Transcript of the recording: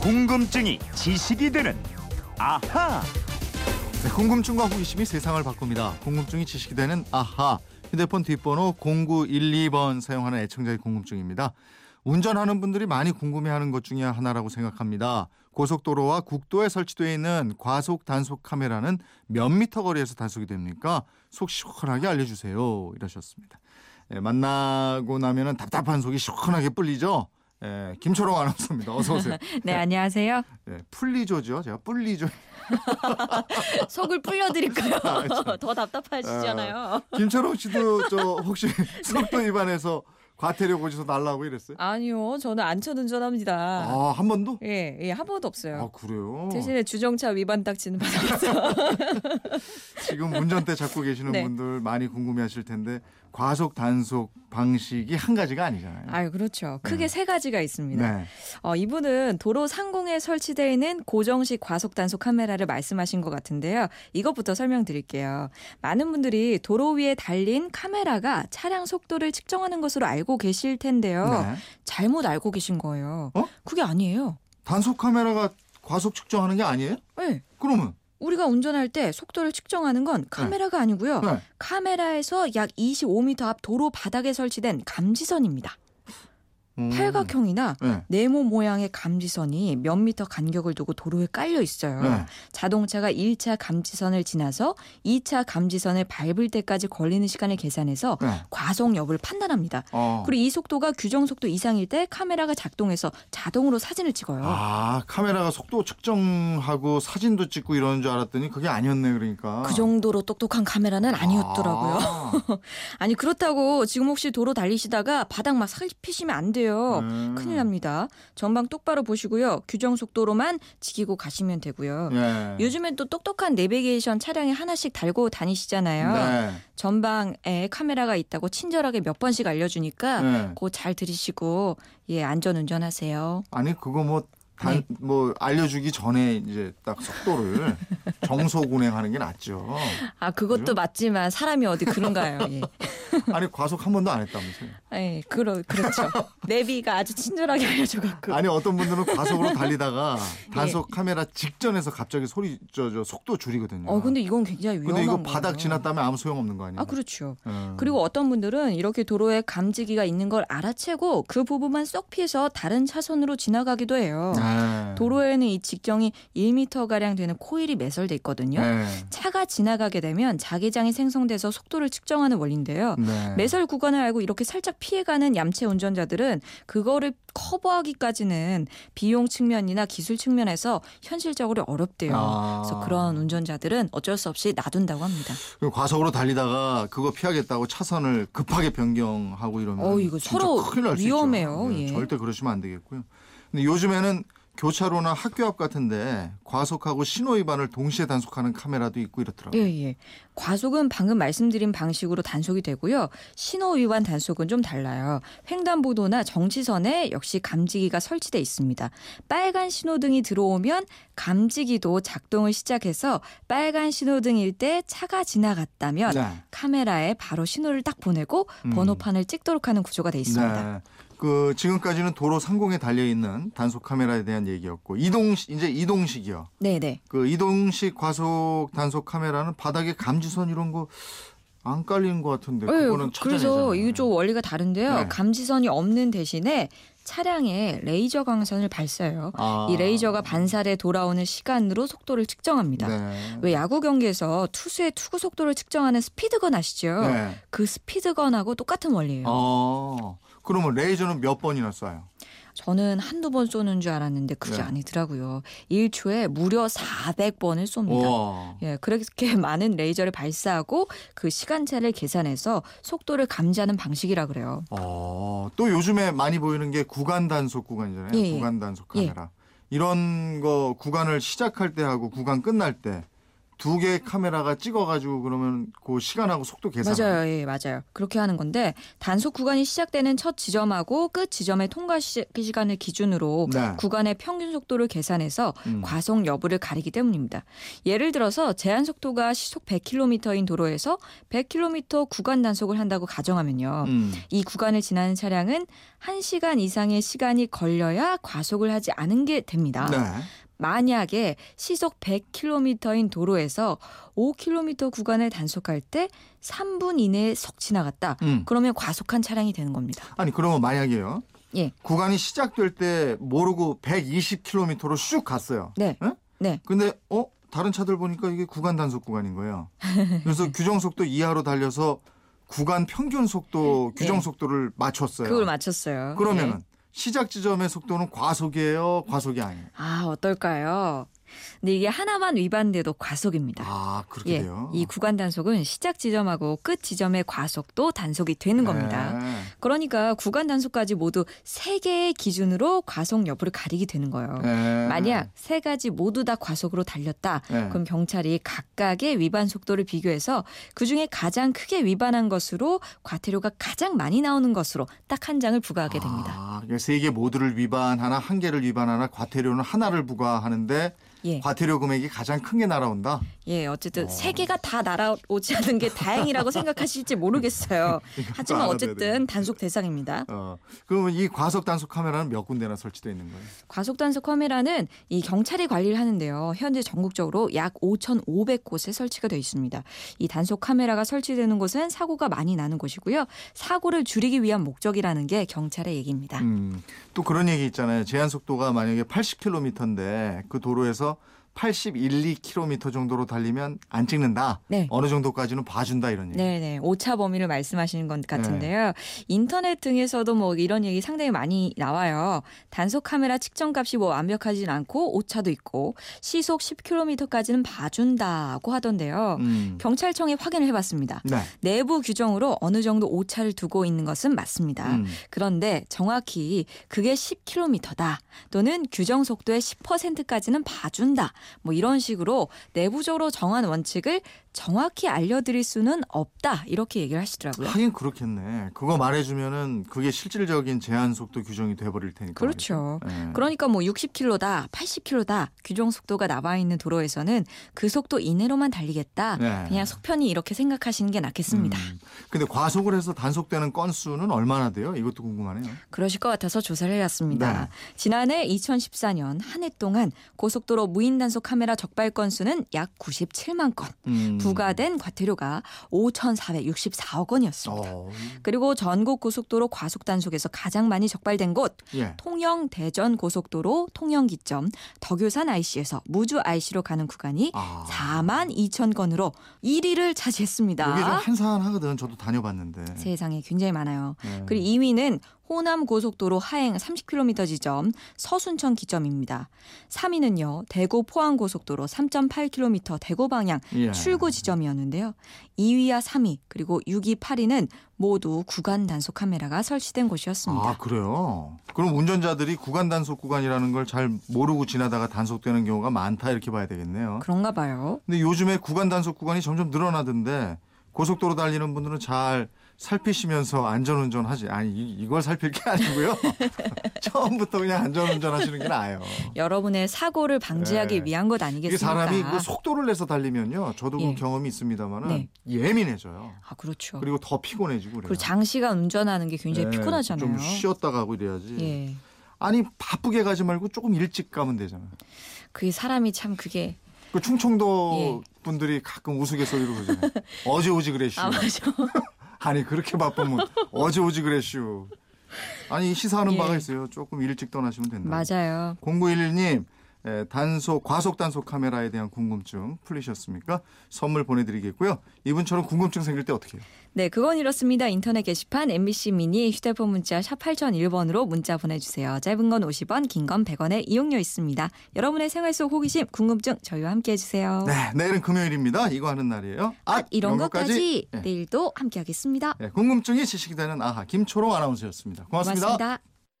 궁금증이 지식이 되는 아하. 네, 궁금증과 호기심이 세상을 바꿉니다. 궁금증이 지식이 되는 아하. 휴대폰 뒷번호 0912번 사용하는 애청자의 궁금증입니다. 운전하는 분들이 많이 궁금해하는 것 중에 하나라고 생각합니다. 고속도로와 국도에 설치되어 있는 과속 단속 카메라는 몇 미터 거리에서 단속이 됩니까? 속 시원하게 알려주세요. 이러셨습니다. 예, 만나고 나면은 답답한 속이 시원하게 뿔리죠. 예, 김초롱 아나운서입니다. 어서 오세요. 네, 안녕하세요. 예, 풀리조죠. 제가 뿔리조. 속을 불려드릴까요? 아, 참. 더 답답하시잖아요. 김철웅 씨도 저 혹시 속도 위반해서 과태료 고지서 날라고 이랬어요? 아니요, 저는 안전 운전합니다. 아, 한 번도? 예, 예, 한 번도 없어요. 아, 그래요? 대신에 주정차 위반 딱지는 받아봤어요. 지금 운전대 잡고 계시는 네. 분들 많이 궁금해 하실 텐데 과속 단속 방식이 한 가지가 아니잖아요. 아유, 그렇죠. 크게 네. 세 가지가 있습니다. 네. 어, 이분은 도로 상공에 설치되어 있는 고정식 과속 단속 카메라를 말씀하신 것 같은데요. 이것부터 설명드릴게요. 많은 분들이 도로 위에 달린 카메라가 차량 속도를 측정하는 것으로 알고 계실 텐데요. 네. 잘못 알고 계신 거예요. 어? 그게 아니에요. 단속 카메라가 과속 측정하는 게 아니에요? 네. 그러면 우리가 운전할 때 속도를 측정하는 건 카메라가 아니고요. 네. 카메라에서 약 25m 앞 도로 바닥에 설치된 감지선입니다. 음, 팔각형이나 네. 네모 모양의 감지선이 몇 미터 간격을 두고 도로에 깔려 있어요. 네. 자동차가 1차 감지선을 지나서 2차 감지선을 밟을 때까지 걸리는 시간을 계산해서 네. 과속 여부를 판단합니다. 어. 그리고 이 속도가 규정 속도 이상일 때 카메라가 작동해서 자동으로 사진을 찍어요. 아, 카메라가 속도 측정하고 사진도 찍고 이러는 줄 알았더니 그게 아니었네 그러니까. 그 정도로 똑똑한 카메라는 아니었더라고요. 아, 아니 그렇다고 지금 혹시 도로 달리시다가 바닥 막 살피시면 안 돼요. 음. 큰일 납니다. 전방 똑바로 보시고요. 규정 속도로만 지키고 가시면 되고요. 예. 요즘엔 또 똑똑한 내비게이션 차량에 하나씩 달고 다니시잖아요. 네. 전방에 카메라가 있다고 친절하게 몇 번씩 알려주니까 네. 그거 잘 들으시고 예 안전 운전하세요. 아니 그거 뭐. 단, 네. 뭐 알려주기 전에 이제 딱 속도를 정속 운행하는 게 낫죠. 아 그것도 그래요? 맞지만 사람이 어디 그런가요? 예. 아니 과속 한 번도 안 했다면서요? 예, 그러 그렇죠. 내비가 아주 친절하게 알려줘갖고. 아니 어떤 분들은 과속으로 달리다가 예. 단속 카메라 직전에서 갑자기 소리 저, 저 속도 줄이거든요. 어 근데 이건 굉장히 위험한 근데 이거 거예요. 바닥 지났다면 아무 소용 없는 거 아니에요? 아 그렇죠. 음. 그리고 어떤 분들은 이렇게 도로에 감지기가 있는 걸 알아채고 그 부분만 쏙 피해서 다른 차선으로 지나가기도 해요. 네. 도로에는 이 직경이 1m 가량 되는 코일이 매설돼 있거든요. 네. 차가 지나가게 되면 자기장이 생성돼서 속도를 측정하는 원리인데요. 네. 매설 구간을 알고 이렇게 살짝 피해가는 얌체 운전자들은 그거를 커버하기까지는 비용 측면이나 기술 측면에서 현실적으로 어렵대요. 아. 그래서 그런 운전자들은 어쩔 수 없이 놔둔다고 합니다. 그리고 과속으로 달리다가 그거 피하겠다고 차선을 급하게 변경하고 이러면 어, 이거 서로 큰일 날수 위험해요. 네, 예. 절대 그러시면 안 되겠고요. 근데 요즘에는 교차로나 학교 앞 같은데 과속하고 신호 위반을 동시에 단속하는 카메라도 있고 이렇더라고요. 예, 예. 과속은 방금 말씀드린 방식으로 단속이 되고요. 신호 위반 단속은 좀 달라요. 횡단보도나 정지선에 역시 감지기가 설치돼 있습니다. 빨간 신호등이 들어오면 감지기도 작동을 시작해서 빨간 신호등일 때 차가 지나갔다면 네. 카메라에 바로 신호를 딱 보내고 음. 번호판을 찍도록 하는 구조가 돼 있습니다. 네. 그 지금까지는 도로 상공에 달려 있는 단속 카메라에 대한 얘기였고 이동 이제 이동식이요. 네, 네. 그 이동식 과속 단속 카메라는 바닥에 감지선 이런 거 안 깔리는 것 같은데 네, 그거는 그래서 좀 원리가 다른데요. 네. 감지선이 없는 대신에 차량에 레이저 광선을 발사해요. 아. 이 레이저가 반사돼 돌아오는 시간으로 속도를 측정합니다. 네. 왜 야구 경기에서 투수의 투구 속도를 측정하는 스피드건 아시죠? 네. 그 스피드건하고 똑같은 원리예요. 어. 그러면 레이저는 몇 번이나 쏴요? 저는 한두 번 쏘는 줄 알았는데 그게 네. 아니더라고요. 1초에 무려 400번을 쏩니다. 우와. 예, 그렇게 많은 레이저를 발사하고 그 시간차를 계산해서 속도를 감지하는 방식이라 그래요. 어, 또 요즘에 많이 보이는 게 구간 단속 구간이잖아요. 예, 예. 구간 단속 카메라. 이런 거 구간을 시작할 때 하고 구간 끝날 때 두 개의 카메라가 찍어가지고 그러면 그 시간하고 속도 계산. 맞아요. 예, 맞아요. 그렇게 하는 건데 단속 구간이 시작되는 첫 지점하고 끝 지점의 통과 시, 간을 기준으로 네. 구간의 평균 속도를 계산해서 음. 과속 여부를 가리기 때문입니다. 예를 들어서 제한 속도가 시속 100km인 도로에서 100km 구간 단속을 한다고 가정하면요. 음. 이 구간을 지나는 차량은 1시간 이상의 시간이 걸려야 과속을 하지 않은 게 됩니다. 네. 만약에 시속 100km인 도로에서 5km 구간을 단속할 때 3분 이내에 석 지나갔다. 음. 그러면 과속한 차량이 되는 겁니다. 아니 그러면 만약에요. 예. 구간이 시작될 때 모르고 120km로 슉 갔어요. 네. 예? 네. 근데 어 다른 차들 보니까 이게 구간 단속 구간인 거예요. 그래서 규정 속도 이하로 달려서 구간 평균 속도 규정 예. 속도를 맞췄어요. 그걸 맞췄어요. 그러면은 네. 시작 지점의 속도는 과속이에요, 과속이 아니에요. 아, 어떨까요? 근데 이게 하나만 위반돼도 과속입니다. 아 그렇게 예, 돼요. 이 구간 단속은 시작 지점하고 끝 지점의 과속도 단속이 되는 겁니다. 네. 그러니까 구간 단속까지 모두 세 개의 기준으로 과속 여부를 가리게 되는 거예요. 네. 만약 세 가지 모두 다 과속으로 달렸다. 네. 그럼 경찰이 각각의 위반 속도를 비교해서 그 중에 가장 크게 위반한 것으로 과태료가 가장 많이 나오는 것으로 딱 한 장을 부과하게 됩니다. 아, 세 개 모두를 위반하나 한 개를 위반하나 과태료는 하나를 부과하는데 예. 과태료 금액이 가장 큰 게 날아온다. 예, 어쨌든 세 개가 다 날아오지 않은 게 다행이라고 생각하실지 모르겠어요. 하지만 알아둬야 어쨌든. 단속 대상입니다. 어, 그러면 이 과속 단속 카메라는 몇 군데나 설치되어 있는 거예요? 과속 단속 카메라는 이 경찰이 관리를 하는데요. 현재 전국적으로 약 5,500곳에 설치가 되어 있습니다. 이 단속 카메라가 설치되는 곳은 사고가 많이 나는 곳이고요. 사고를 줄이기 위한 목적이라는 게 경찰의 얘기입니다. 음, 또 그런 얘기 있잖아요. 제한 속도가 만약에 80km인데 그 도로에서 81, 2km 정도로 달리면 안 찍는다. 네. 어느 정도까지는 봐준다 이런 얘기. 네네. 오차 범위를 말씀하시는 것 같은데요. 인터넷 등에서도 뭐 이런 얘기 상당히 많이 나와요. 단속 카메라 측정 값이 뭐 완벽하진 않고 오차도 있고 시속 10km까지는 봐준다고 하던데요. 음. 경찰청에 확인을 해봤습니다. 네. 내부 규정으로 어느 정도 오차를 두고 있는 것은 맞습니다. 음. 그런데 정확히 그게 10km다 또는 규정 속도의 10%까지는 봐준다. 뭐 이런 식으로 내부적으로 정한 원칙을 정확히 알려드릴 수는 없다. 이렇게 얘기를 하시더라고요. 하긴 그렇겠네. 그거 말해주면은 그게 실질적인 제한 속도 규정이 돼버릴 테니까. 그렇죠. 예. 그러니까 뭐 60km다, 80km다 규정 속도가 나와 있는 도로에서는 그 속도 이내로만 달리겠다. 네. 그냥 속편히 이렇게 생각하시는 게 낫겠습니다. 음. 근데 과속을 해서 단속되는 건수는 얼마나 돼요? 이것도 궁금하네요. 그러실 것 같아서 조사를 해봤습니다. 네. 지난해 2014년 한 해 동안 고속도로 무인 단속 카메라 적발 건수는 약 97만 건, 음. 부과된 과태료가 5,464억 원이었습니다. 어. 그리고 전국 고속도로 과속 단속에서 가장 많이 적발된 곳 예. 통영 대전 고속도로 통영 기점 덕유산 IC에서 무주 IC로 가는 구간이 아. 4만 2천 건으로 1위를 차지했습니다. 여기 좀 한산하거든. 저도 다녀봤는데. 세상에 굉장히 많아요. 네. 그리고 2위는 호남 고속도로 하행 30km 지점 서순천 기점입니다. 3위는요. 대구 포항 고속도로 3.8km 대구 방향 예. 출구 지점이었는데요. 2위와 3위 그리고 6위, 8위는 모두 구간 단속 카메라가 설치된 곳이었습니다. 아 그래요? 그럼 운전자들이 구간 단속 구간이라는 걸 잘 모르고 지나다가 단속되는 경우가 많다 이렇게 봐야 되겠네요. 그런가 봐요. 근데 요즘에 구간 단속 구간이 점점 늘어나던데 고속도로 달리는 분들은 잘 살피시면서 안전운전 하지. 아니 이- 이걸 살필 게 아니고요. 처음부터 그냥 안전운전 하시는 게 나아요. 여러분의 사고를 방지하기 네. 위한 것 아니겠습니까? 사람이 그 속도를 내서 달리면요. 저도 예. 그 경험이 있습니다만은 네. 예민해져요. 아 그렇죠. 그리고 더 피곤해지고 그래요. 그리고 장시간 운전하는 게 굉장히 네, 피곤하잖아요. 좀 쉬었다 가고 이래야지. 예. 아니 바쁘게 가지 말고 조금 일찍 가면 되잖아요. 그게 사람이 참 그게 그 충청도 분들이 가끔 우스갯소리로 그러잖아요. 어제 오지 그랬슈. 예. 아 맞아. 아니 그렇게 바쁘면 어제 오지 그랬슈. 아니 시사하는 예. 바가 있어요. 조금 일찍 떠나시면 된다. 맞아요. 0911님 단속 과속 단속 카메라에 대한 궁금증 풀리셨습니까? 선물 보내드리겠고요. 이분처럼 궁금증 생길 때 어떻게 해요? 네, 그건 이렇습니다. 인터넷 게시판 MBC 미니 휴대폰 문자 샵 8001번으로 문자 보내주세요. 짧은 건 50원, 긴 건 100원의 이용료 있습니다. 여러분의 생활 속 호기심, 궁금증 저희와 함께 해주세요. 네, 내일은 금요일입니다. 이거 하는 날이에요. 아, 이런 것까지 네. 내일도 함께 하겠습니다. 네, 궁금증이 지식이 되는 아하 김초롱 아나운서였습니다 고맙습니다. 고맙습니다.